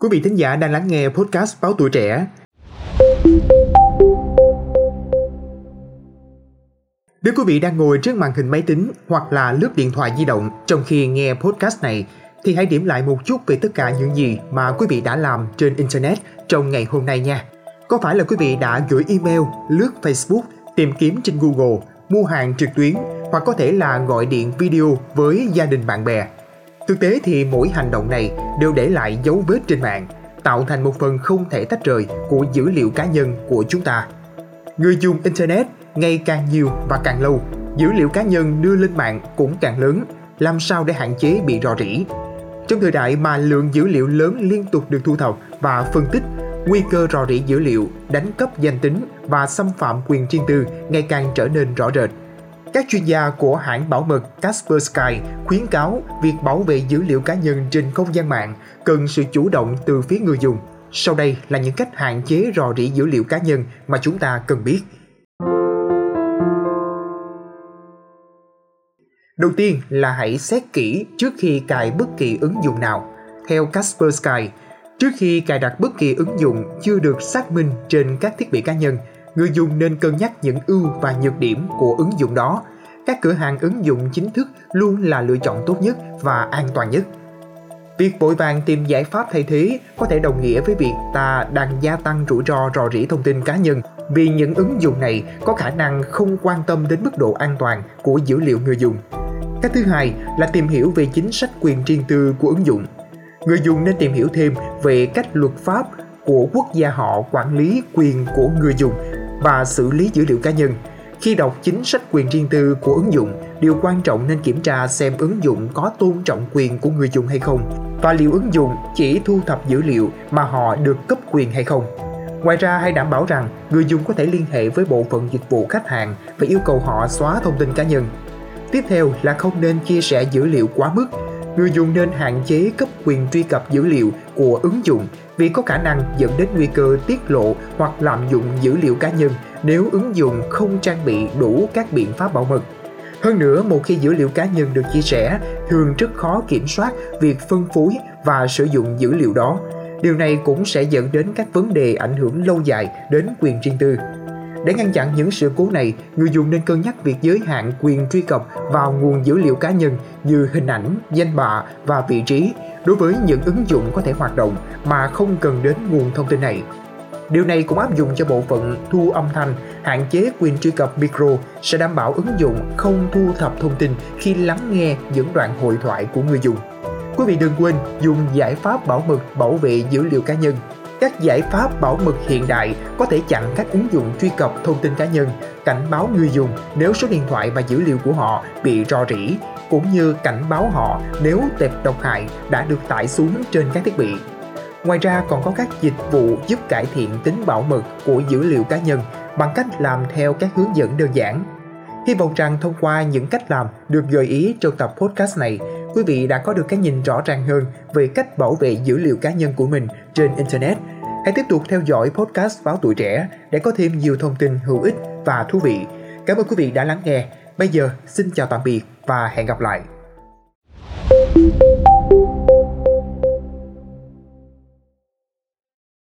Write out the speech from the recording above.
Quý vị thính giả đang lắng nghe podcast Báo Tuổi Trẻ. Nếu quý vị đang ngồi trước màn hình máy tính hoặc là lướt điện thoại di động trong khi nghe podcast này, thì hãy điểm lại một chút về tất cả những gì mà quý vị đã làm trên Internet trong ngày hôm nay nha. Có phải là quý vị đã gửi email, lướt Facebook, tìm kiếm trên Google, mua hàng trực tuyến hoặc có thể là gọi điện video với gia đình bạn bè Thực tế thì mỗi hành động này đều để lại dấu vết trên mạng, tạo thành một phần không thể tách rời của dữ liệu cá nhân của chúng ta. Người dùng Internet ngày càng nhiều và càng lâu, dữ liệu cá nhân đưa lên mạng cũng càng lớn, làm sao để hạn chế bị rò rỉ. Trong thời đại mà lượng dữ liệu lớn liên tục được thu thập và phân tích, nguy cơ rò rỉ dữ liệu, đánh cắp danh tính và xâm phạm quyền riêng tư ngày càng trở nên rõ rệt. Các chuyên gia của hãng bảo mật Kaspersky khuyến cáo việc bảo vệ dữ liệu cá nhân trên không gian mạng cần sự chủ động từ phía người dùng. Sau đây là những cách hạn chế rò rỉ dữ liệu cá nhân mà chúng ta cần biết. Đầu tiên là hãy xét kỹ trước khi cài bất kỳ ứng dụng nào. Theo Kaspersky, trước khi cài đặt bất kỳ ứng dụng chưa được xác minh trên các thiết bị cá nhân, người dùng nên cân nhắc những ưu và nhược điểm của ứng dụng đó. Các cửa hàng ứng dụng chính thức luôn là lựa chọn tốt nhất và an toàn nhất. Việc vội vàng tìm giải pháp thay thế có thể đồng nghĩa với việc ta đang gia tăng rủi ro rò rỉ thông tin cá nhân vì những ứng dụng này có khả năng không quan tâm đến mức độ an toàn của dữ liệu người dùng. Cách thứ hai là tìm hiểu về chính sách quyền riêng tư của ứng dụng. Người dùng nên tìm hiểu thêm về cách luật pháp của quốc gia họ quản lý quyền của người dùng và xử lý dữ liệu cá nhân. Khi đọc chính sách quyền riêng tư của ứng dụng, điều quan trọng nên kiểm tra xem ứng dụng có tôn trọng quyền của người dùng hay không và liệu ứng dụng chỉ thu thập dữ liệu mà họ được cấp quyền hay không. Ngoài ra hãy đảm bảo rằng người dùng có thể liên hệ với bộ phận dịch vụ khách hàng và yêu cầu họ xóa thông tin cá nhân. Tiếp theo là không nên chia sẻ dữ liệu quá mức. Người dùng nên hạn chế cấp quyền truy cập dữ liệu của ứng dụng vì có khả năng dẫn đến nguy cơ tiết lộ hoặc lạm dụng dữ liệu cá nhân nếu ứng dụng không trang bị đủ các biện pháp bảo mật. Hơn nữa, một khi dữ liệu cá nhân được chia sẻ, thường rất khó kiểm soát việc phân phối và sử dụng dữ liệu đó. Điều này cũng sẽ dẫn đến các vấn đề ảnh hưởng lâu dài đến quyền riêng tư. Để ngăn chặn những sự cố này, người dùng nên cân nhắc việc giới hạn quyền truy cập vào nguồn dữ liệu cá nhân như hình ảnh, danh bạ và vị trí đối với những ứng dụng có thể hoạt động mà không cần đến nguồn thông tin này. Điều này cũng áp dụng cho bộ phận thu âm thanh, hạn chế quyền truy cập micro sẽ đảm bảo ứng dụng không thu thập thông tin khi lắng nghe những đoạn hội thoại của người dùng. Quý vị đừng quên dùng giải pháp bảo mật bảo vệ dữ liệu cá nhân. Các giải pháp bảo mật hiện đại có thể chặn các ứng dụng truy cập thông tin cá nhân, cảnh báo người dùng nếu số điện thoại và dữ liệu của họ bị rò rỉ, cũng như cảnh báo họ nếu tệp độc hại đã được tải xuống trên các thiết bị. Ngoài ra còn có các dịch vụ giúp cải thiện tính bảo mật của dữ liệu cá nhân bằng cách làm theo các hướng dẫn đơn giản. Hy vọng rằng thông qua những cách làm được gợi ý trong tập podcast này, quý vị đã có được cái nhìn rõ ràng hơn về cách bảo vệ dữ liệu cá nhân của mình trên Internet. Hãy tiếp tục theo dõi podcast Báo Tuổi Trẻ để có thêm nhiều thông tin hữu ích và thú vị. Cảm ơn quý vị đã lắng nghe. Bây giờ, xin chào tạm biệt và hẹn gặp lại.